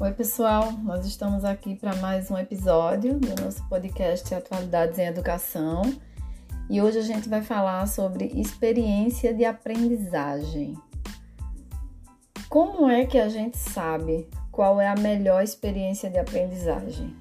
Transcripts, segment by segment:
Oi, pessoal, nós estamos aqui para mais um episódio do nosso podcast Atualidades em Educação e hoje a gente vai falar sobre experiência de aprendizagem. Como é que a gente sabe qual é a melhor experiência de aprendizagem?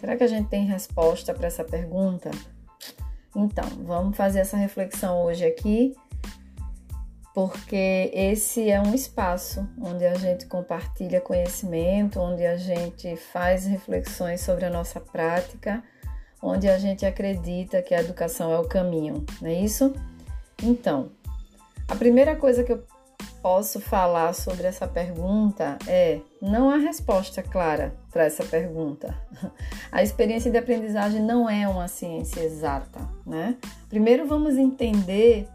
Será que a gente tem resposta para essa pergunta? Então, vamos fazer essa reflexão hoje aqui porque esse é um espaço onde a gente compartilha conhecimento, onde a gente faz reflexões sobre a nossa prática, onde a gente acredita que a educação é o caminho, não é isso? Então, a primeira coisa que eu posso falar sobre essa pergunta é: não há resposta clara para essa pergunta. A experiência de aprendizagem não é uma ciência exata, né? Primeiro vamos entender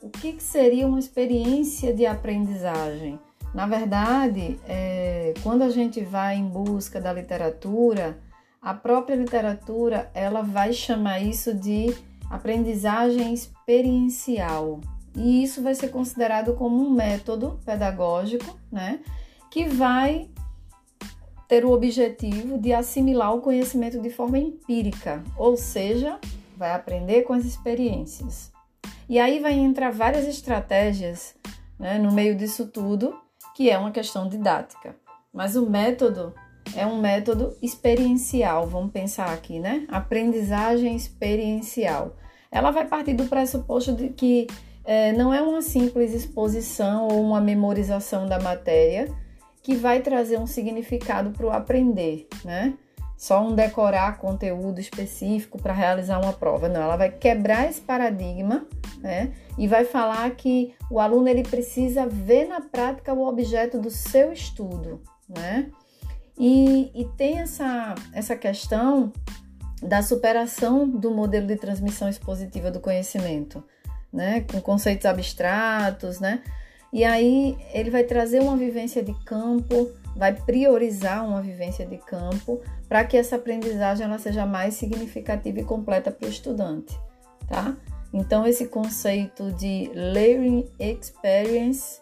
o que, que seria uma experiência de aprendizagem? Na verdade, é, quando a gente vai em busca da literatura, a própria literatura ela vai chamar isso de aprendizagem experiencial. E isso vai ser considerado como um método pedagógico, né, que vai ter o objetivo de assimilar o conhecimento de forma empírica, ou seja, vai aprender com as experiências. E aí vai entrar várias estratégias né, no meio disso tudo, que é uma questão didática. Mas o método é um método experiencial, vamos pensar aqui, né? Aprendizagem experiencial. Ela vai partir do pressuposto de que é, não é uma simples exposição ou uma memorização da matéria que vai trazer um significado para o aprender, né? Só um decorar conteúdo específico para realizar uma prova. Não, ela vai quebrar esse paradigma né? E vai falar que o aluno ele precisa ver na prática o objeto do seu estudo, né? E, e tem essa, essa questão da superação do modelo de transmissão expositiva do conhecimento, né? Com conceitos abstratos, né? E aí ele vai trazer uma vivência de campo, vai priorizar uma vivência de campo para que essa aprendizagem ela seja mais significativa e completa para o estudante, tá? Então, esse conceito de Learning Experience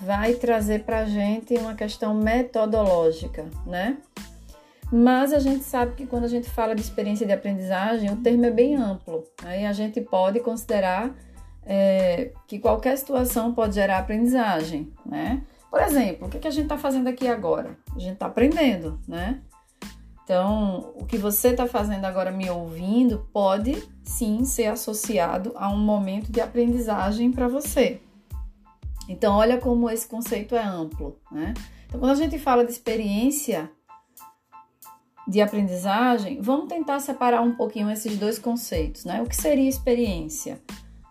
vai trazer para a gente uma questão metodológica, né? Mas a gente sabe que quando a gente fala de experiência de aprendizagem, o termo é bem amplo. Aí né? a gente pode considerar é, que qualquer situação pode gerar aprendizagem, né? Por exemplo, o que, a gente está fazendo aqui agora? A gente está aprendendo, né? Então, o que você está fazendo agora me ouvindo pode sim ser associado a um momento de aprendizagem para você. Então, olha como esse conceito é amplo, né? Então, quando a gente fala de experiência de aprendizagem, vamos tentar separar um pouquinho esses dois conceitos, né? O que seria experiência?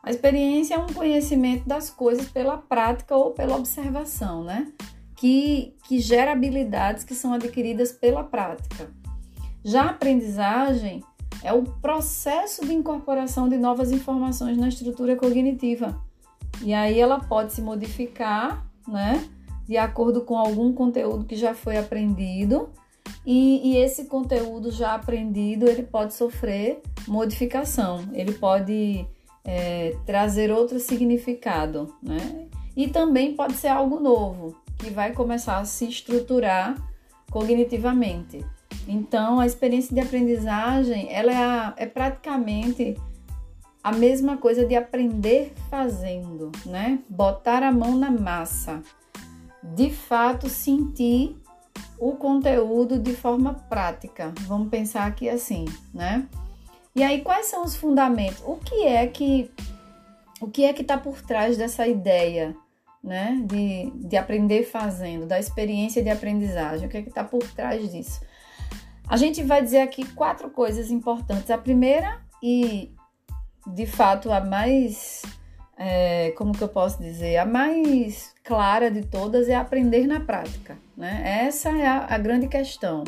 A experiência é um conhecimento das coisas pela prática ou pela observação, né? Que, que gera habilidades que são adquiridas pela prática. Já a aprendizagem é o processo de incorporação de novas informações na estrutura cognitiva. E aí ela pode se modificar, né, de acordo com algum conteúdo que já foi aprendido. E, e esse conteúdo já aprendido ele pode sofrer modificação, ele pode é, trazer outro significado, né? E também pode ser algo novo que vai começar a se estruturar cognitivamente. Então, a experiência de aprendizagem, ela é, a, é praticamente a mesma coisa de aprender fazendo, né? Botar a mão na massa. De fato, sentir o conteúdo de forma prática. Vamos pensar aqui assim, né? E aí, quais são os fundamentos? O que é que o que é que está por trás dessa ideia, né? De, de aprender fazendo, da experiência de aprendizagem? O que é que está por trás disso? A gente vai dizer aqui quatro coisas importantes. A primeira e de fato a mais, é, como que eu posso dizer, a mais clara de todas é aprender na prática, né? Essa é a, a grande questão.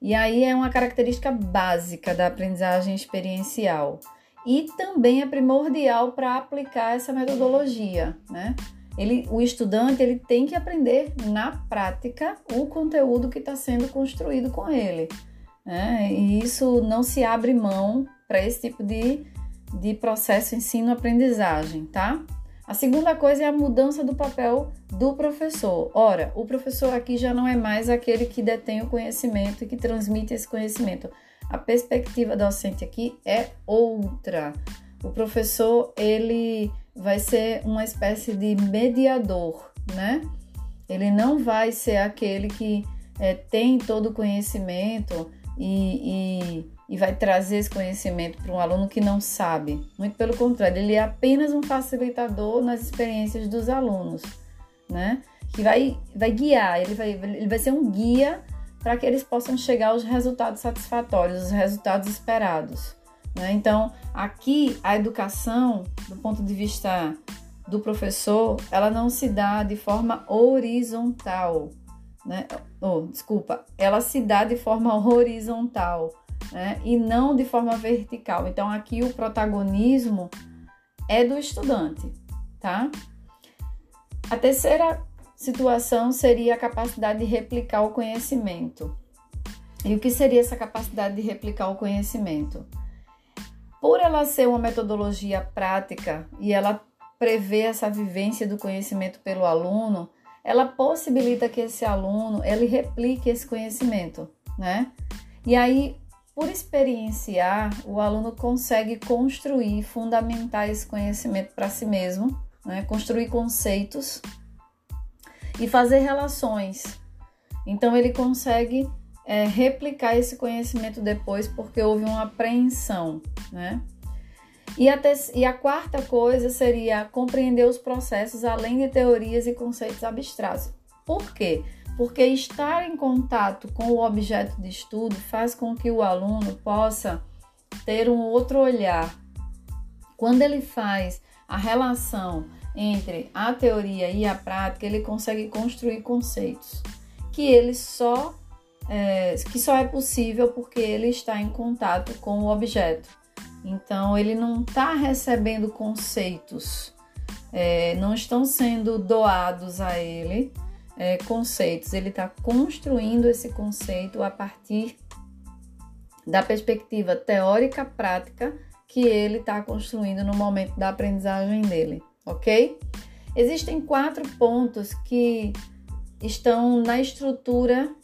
E aí é uma característica básica da aprendizagem experiencial e também é primordial para aplicar essa metodologia, né? Ele, o estudante ele tem que aprender na prática o conteúdo que está sendo construído com ele. Né? E isso não se abre mão para esse tipo de, de processo ensino-aprendizagem, tá? A segunda coisa é a mudança do papel do professor. Ora, o professor aqui já não é mais aquele que detém o conhecimento e que transmite esse conhecimento. A perspectiva docente aqui é outra. O professor, ele vai ser uma espécie de mediador, né? Ele não vai ser aquele que é, tem todo o conhecimento e, e, e vai trazer esse conhecimento para um aluno que não sabe. Muito pelo contrário, ele é apenas um facilitador nas experiências dos alunos, né? Que vai, vai guiar, ele vai, ele vai ser um guia para que eles possam chegar aos resultados satisfatórios, os resultados esperados. Né? Então, aqui a educação, do ponto de vista do professor, ela não se dá de forma horizontal, né? Oh, desculpa, ela se dá de forma horizontal, né? E não de forma vertical. Então, aqui o protagonismo é do estudante, tá? A terceira situação seria a capacidade de replicar o conhecimento. E o que seria essa capacidade de replicar o conhecimento? Por ela ser uma metodologia prática e ela prevê essa vivência do conhecimento pelo aluno, ela possibilita que esse aluno ele replique esse conhecimento, né? E aí, por experienciar, o aluno consegue construir, fundamentar esse conhecimento para si mesmo, né? Construir conceitos e fazer relações. Então ele consegue é, replicar esse conhecimento depois porque houve uma apreensão, né? E a, e a quarta coisa seria compreender os processos além de teorias e conceitos abstratos. Por quê? Porque estar em contato com o objeto de estudo faz com que o aluno possa ter um outro olhar. Quando ele faz a relação entre a teoria e a prática, ele consegue construir conceitos que ele só é, que só é possível porque ele está em contato com o objeto. Então ele não está recebendo conceitos, é, não estão sendo doados a ele é, conceitos. Ele está construindo esse conceito a partir da perspectiva teórica prática que ele está construindo no momento da aprendizagem dele ok? Existem quatro pontos que estão na estrutura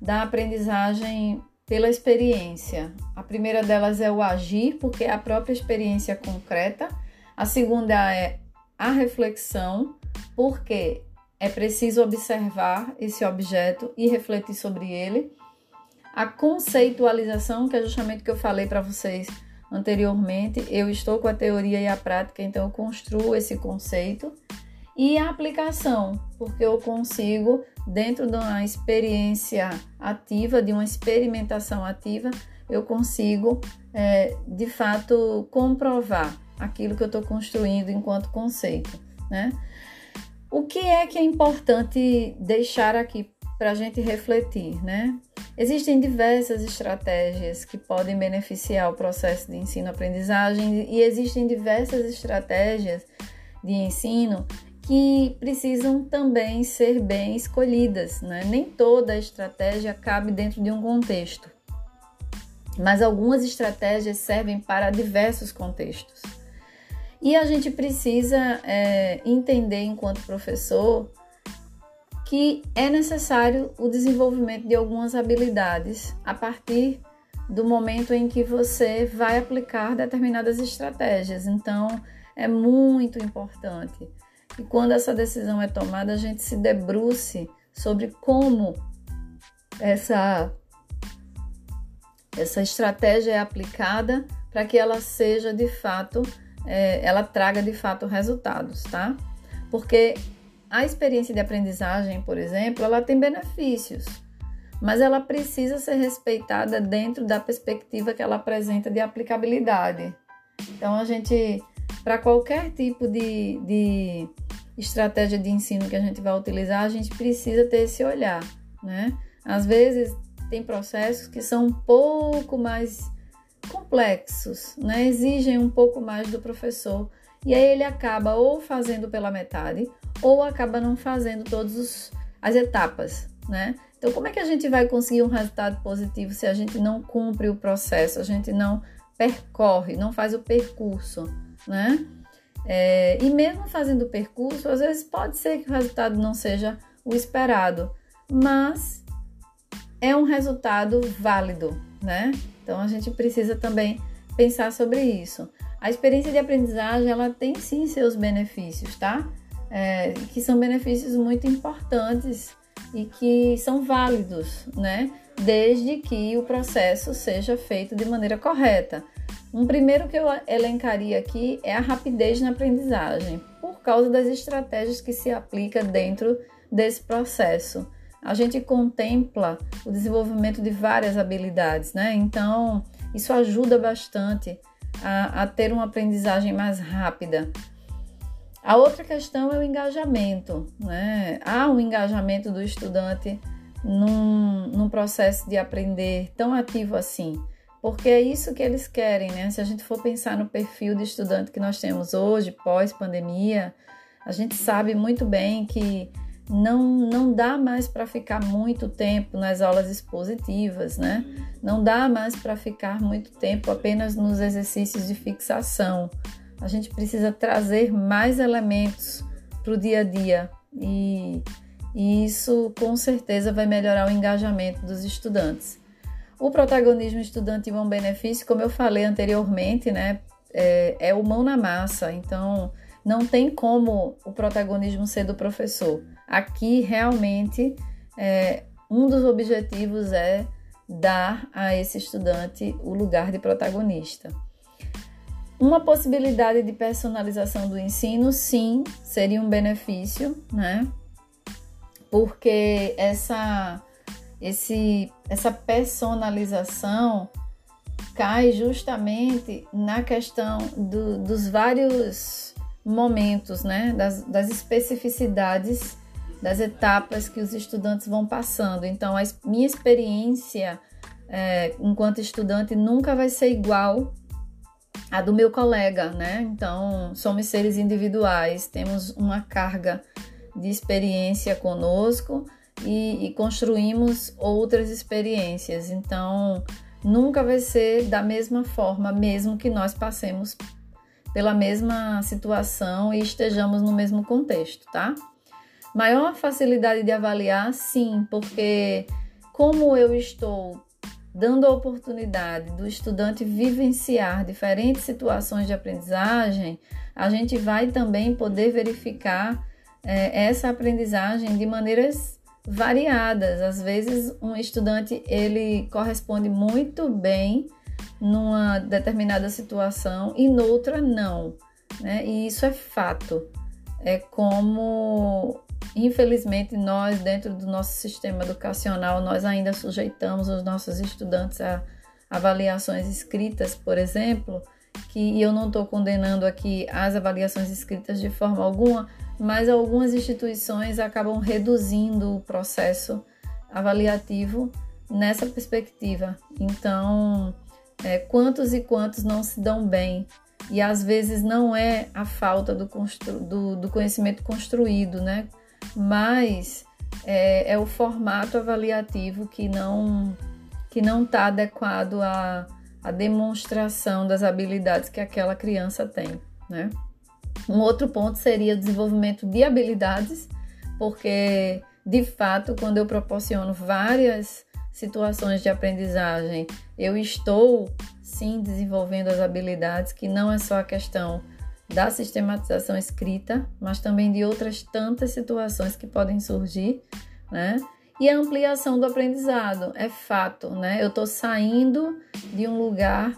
da aprendizagem pela experiência. A primeira delas é o agir, porque é a própria experiência concreta. A segunda é a reflexão, porque é preciso observar esse objeto e refletir sobre ele. A conceitualização, que é justamente o que eu falei para vocês anteriormente, eu estou com a teoria e a prática, então eu construo esse conceito. E a aplicação, porque eu consigo, dentro de uma experiência ativa, de uma experimentação ativa, eu consigo é, de fato comprovar aquilo que eu estou construindo enquanto conceito, né? O que é que é importante deixar aqui para a gente refletir, né? Existem diversas estratégias que podem beneficiar o processo de ensino-aprendizagem e existem diversas estratégias de ensino que precisam também ser bem escolhidas, né? Nem toda estratégia cabe dentro de um contexto, mas algumas estratégias servem para diversos contextos. E a gente precisa é, entender, enquanto professor, que é necessário o desenvolvimento de algumas habilidades a partir do momento em que você vai aplicar determinadas estratégias. Então, é muito importante que quando essa decisão é tomada, a gente se debruce sobre como essa essa estratégia é aplicada para que ela seja de fato, é, ela traga de fato resultados, tá? Porque a experiência de aprendizagem, por exemplo, ela tem benefícios, mas ela precisa ser respeitada dentro da perspectiva que ela apresenta de aplicabilidade. Então, a gente, para qualquer tipo de, de estratégia de ensino que a gente vai utilizar, a gente precisa ter esse olhar, né? Às vezes, tem processos que são um pouco mais complexos, né? exigem um pouco mais do professor e aí ele acaba ou fazendo pela metade ou acaba não fazendo todas as etapas, né? Então, como é que a gente vai conseguir um resultado positivo se a gente não cumpre o processo, a gente não percorre, não faz o percurso, né? É, e mesmo fazendo o percurso, às vezes pode ser que o resultado não seja o esperado, mas é um resultado válido, né? Então a gente precisa também pensar sobre isso. A experiência de aprendizagem ela tem sim seus benefícios, tá? É, que são benefícios muito importantes e que são válidos, né? Desde que o processo seja feito de maneira correta. Um primeiro que eu elencaria aqui é a rapidez na aprendizagem, por causa das estratégias que se aplica dentro desse processo. A gente contempla o desenvolvimento de várias habilidades, né? Então, isso ajuda bastante a, a ter uma aprendizagem mais rápida. A outra questão é o engajamento, né? Há um engajamento do estudante num, num processo de aprender tão ativo assim, porque é isso que eles querem, né? Se a gente for pensar no perfil de estudante que nós temos hoje, pós-pandemia, a gente sabe muito bem que não, não dá mais para ficar muito tempo nas aulas expositivas, né? Não dá mais para ficar muito tempo apenas nos exercícios de fixação. A gente precisa trazer mais elementos para o dia a dia e, e isso com certeza vai melhorar o engajamento dos estudantes. O protagonismo estudantil é um benefício, como eu falei anteriormente, né? É, é o mão na massa, então não tem como o protagonismo ser do professor. Aqui realmente é, um dos objetivos é dar a esse estudante o lugar de protagonista. Uma possibilidade de personalização do ensino, sim, seria um benefício, né? Porque essa, esse, essa personalização cai justamente na questão do, dos vários momentos, né? Das, das especificidades das etapas que os estudantes vão passando. Então, a minha experiência é, enquanto estudante nunca vai ser igual à do meu colega, né? Então, somos seres individuais, temos uma carga de experiência conosco e, e construímos outras experiências. Então, nunca vai ser da mesma forma, mesmo que nós passemos pela mesma situação e estejamos no mesmo contexto, tá? Maior facilidade de avaliar, sim, porque como eu estou dando a oportunidade do estudante vivenciar diferentes situações de aprendizagem, a gente vai também poder verificar é, essa aprendizagem de maneiras variadas. Às vezes, um estudante ele corresponde muito bem numa determinada situação e noutra não, né? E isso é fato. É como Infelizmente, nós, dentro do nosso sistema educacional, nós ainda sujeitamos os nossos estudantes a avaliações escritas, por exemplo, que eu não estou condenando aqui as avaliações escritas de forma alguma, mas algumas instituições acabam reduzindo o processo avaliativo nessa perspectiva. Então, é, quantos e quantos não se dão bem? E às vezes não é a falta do, do, do conhecimento construído, né? Mas é, é o formato avaliativo que não que não está adequado à, à demonstração das habilidades que aquela criança tem, né? Um outro ponto seria o desenvolvimento de habilidades, porque de fato, quando eu proporciono várias situações de aprendizagem, eu estou sim desenvolvendo as habilidades, que não é só a questão da sistematização escrita, mas também de outras tantas situações que podem surgir, né? E a ampliação do aprendizado, é fato, né? Eu estou saindo de um lugar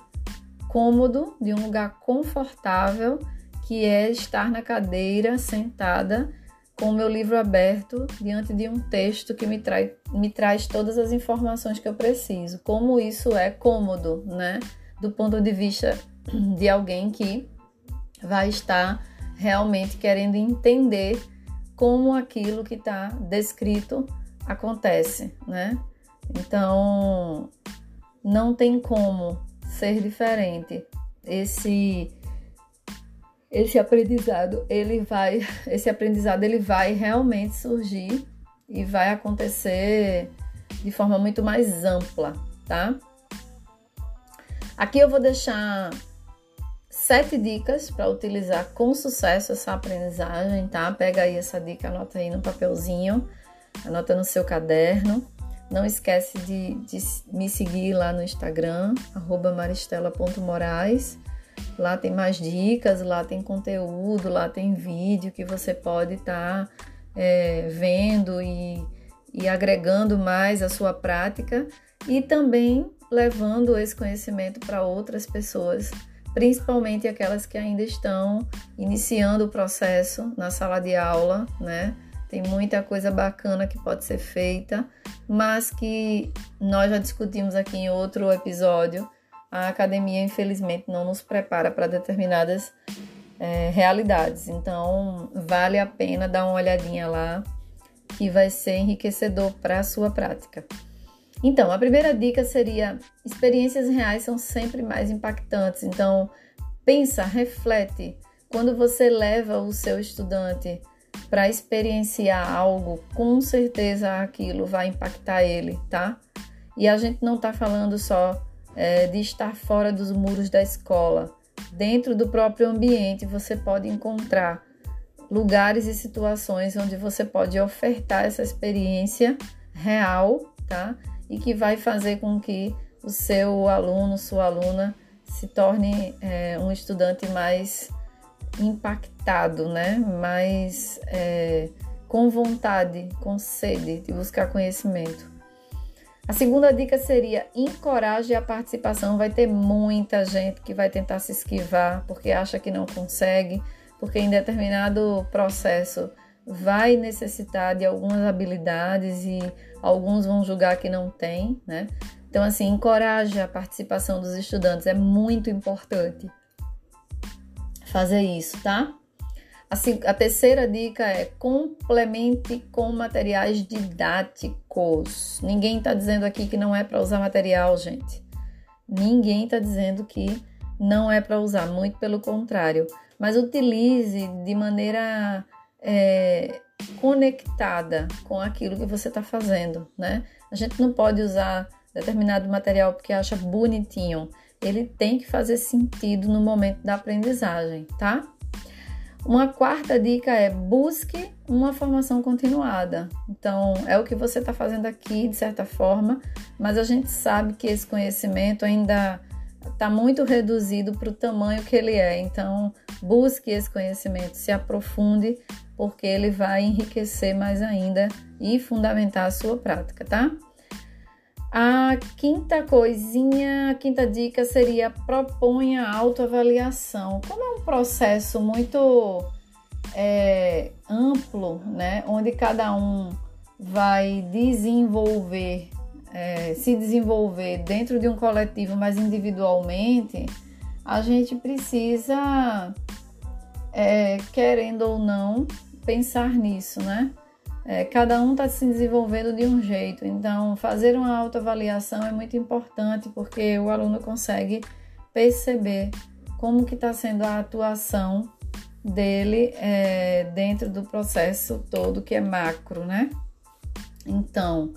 cômodo, de um lugar confortável, que é estar na cadeira sentada com o meu livro aberto diante de um texto que me, trai, me traz todas as informações que eu preciso. Como isso é cômodo, né? Do ponto de vista de alguém que vai estar realmente querendo entender como aquilo que está descrito acontece, né? Então, não tem como ser diferente. Esse esse aprendizado, ele vai, esse aprendizado ele vai realmente surgir e vai acontecer de forma muito mais ampla, tá? Aqui eu vou deixar sete dicas para utilizar com sucesso essa aprendizagem, tá? Pega aí essa dica, anota aí no papelzinho, anota no seu caderno. Não esquece de, de me seguir lá no Instagram, maristela.moraes. Lá tem mais dicas, lá tem conteúdo, lá tem vídeo que você pode estar tá, é, vendo e, e agregando mais a sua prática e também levando esse conhecimento para outras pessoas, principalmente aquelas que ainda estão iniciando o processo na sala de aula, né? Tem muita coisa bacana que pode ser feita, mas que nós já discutimos aqui em outro episódio. A academia, infelizmente, não nos prepara para determinadas é, realidades. Então, vale a pena dar uma olhadinha lá, que vai ser enriquecedor para a sua prática. Então, a primeira dica seria: experiências reais são sempre mais impactantes. Então, pensa, reflete. Quando você leva o seu estudante para experienciar algo, com certeza aquilo vai impactar ele, tá? E a gente não está falando só é, de estar fora dos muros da escola. Dentro do próprio ambiente, você pode encontrar lugares e situações onde você pode ofertar essa experiência real, tá? E que vai fazer com que o seu aluno, sua aluna, se torne é, um estudante mais impactado, né? Mais é, com vontade, com sede de buscar conhecimento. A segunda dica seria encoraje a participação. Vai ter muita gente que vai tentar se esquivar porque acha que não consegue, porque em determinado processo vai necessitar de algumas habilidades e alguns vão julgar que não tem, né? Então, assim, encoraje a participação dos estudantes, é muito importante fazer isso, tá? Assim, a terceira dica é complemente com materiais didáticos. Ninguém está dizendo aqui que não é para usar material, gente. Ninguém está dizendo que não é para usar, muito pelo contrário. Mas utilize de maneira é, conectada com aquilo que você está fazendo, né? A gente não pode usar determinado material porque acha bonitinho. Ele tem que fazer sentido no momento da aprendizagem, tá? Uma quarta dica é busque uma formação continuada. Então, é o que você está fazendo aqui, de certa forma, mas a gente sabe que esse conhecimento ainda está muito reduzido para o tamanho que ele é. Então, busque esse conhecimento, se aprofunde porque ele vai enriquecer mais ainda e fundamentar a sua prática, tá? A quinta coisinha, a quinta dica seria proponha autoavaliação. Como é um processo muito é, amplo, né, onde cada um vai desenvolver, é, se desenvolver dentro de um coletivo, mas individualmente, a gente precisa, é, querendo ou não, pensar nisso, né? É, cada um está se desenvolvendo de um jeito, então fazer uma autoavaliação é muito importante porque o aluno consegue perceber como que está sendo a atuação dele é, dentro do processo todo que é macro, né? Então,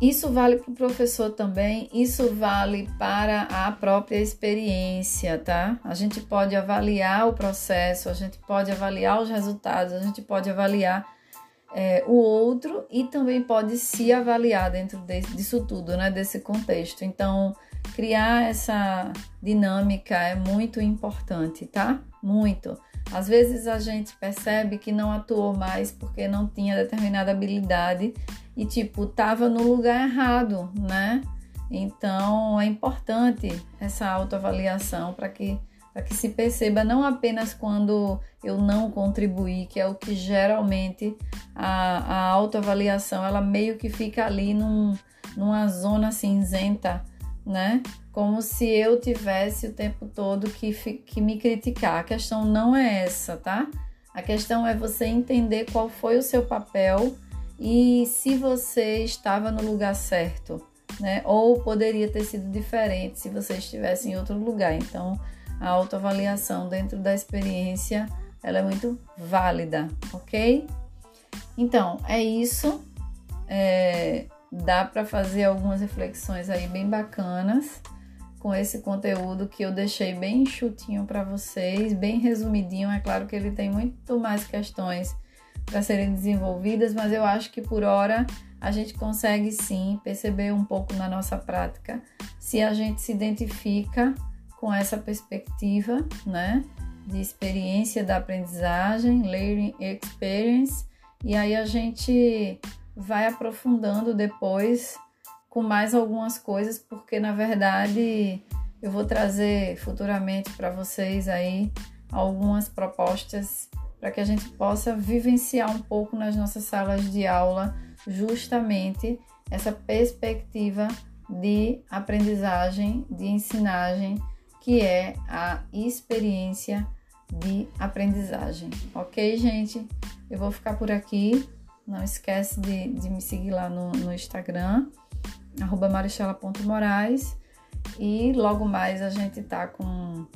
isso vale para o professor também, isso vale para a própria experiência, tá? A gente pode avaliar o processo, a gente pode avaliar os resultados, a gente pode avaliar é, o outro e também pode se avaliar dentro desse, disso tudo, né? Desse contexto. Então, criar essa dinâmica é muito importante, tá? Muito. Às vezes a gente percebe que não atuou mais porque não tinha determinada habilidade e tipo tava no lugar errado, né? Então é importante essa autoavaliação para que para que se perceba não apenas quando eu não contribuí, que é o que geralmente a, a autoavaliação ela meio que fica ali num, numa zona cinzenta, né? Como se eu tivesse o tempo todo que, que me criticar. A questão não é essa, tá? A questão é você entender qual foi o seu papel e se você estava no lugar certo, né? Ou poderia ter sido diferente se você estivesse em outro lugar. Então, a autoavaliação dentro da experiência, ela é muito válida, ok? Então, é isso. É, dá para fazer algumas reflexões aí bem bacanas com esse conteúdo que eu deixei bem enxutinho para vocês, bem resumidinho. É claro que ele tem muito mais questões para serem desenvolvidas, mas eu acho que por hora a gente consegue sim perceber um pouco na nossa prática se a gente se identifica com essa perspectiva, né, de experiência da aprendizagem, learning experience, e aí a gente vai aprofundando depois com mais algumas coisas, porque na verdade eu vou trazer futuramente para vocês aí algumas propostas para que a gente possa vivenciar um pouco nas nossas salas de aula justamente essa perspectiva de aprendizagem, de ensinagem, que é a experiência de aprendizagem. Ok, gente? Eu vou ficar por aqui. Não esquece de, de me seguir lá no, no Instagram arroba e logo mais a gente tá com,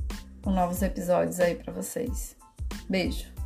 com novos episódios aí para vocês. Beijo!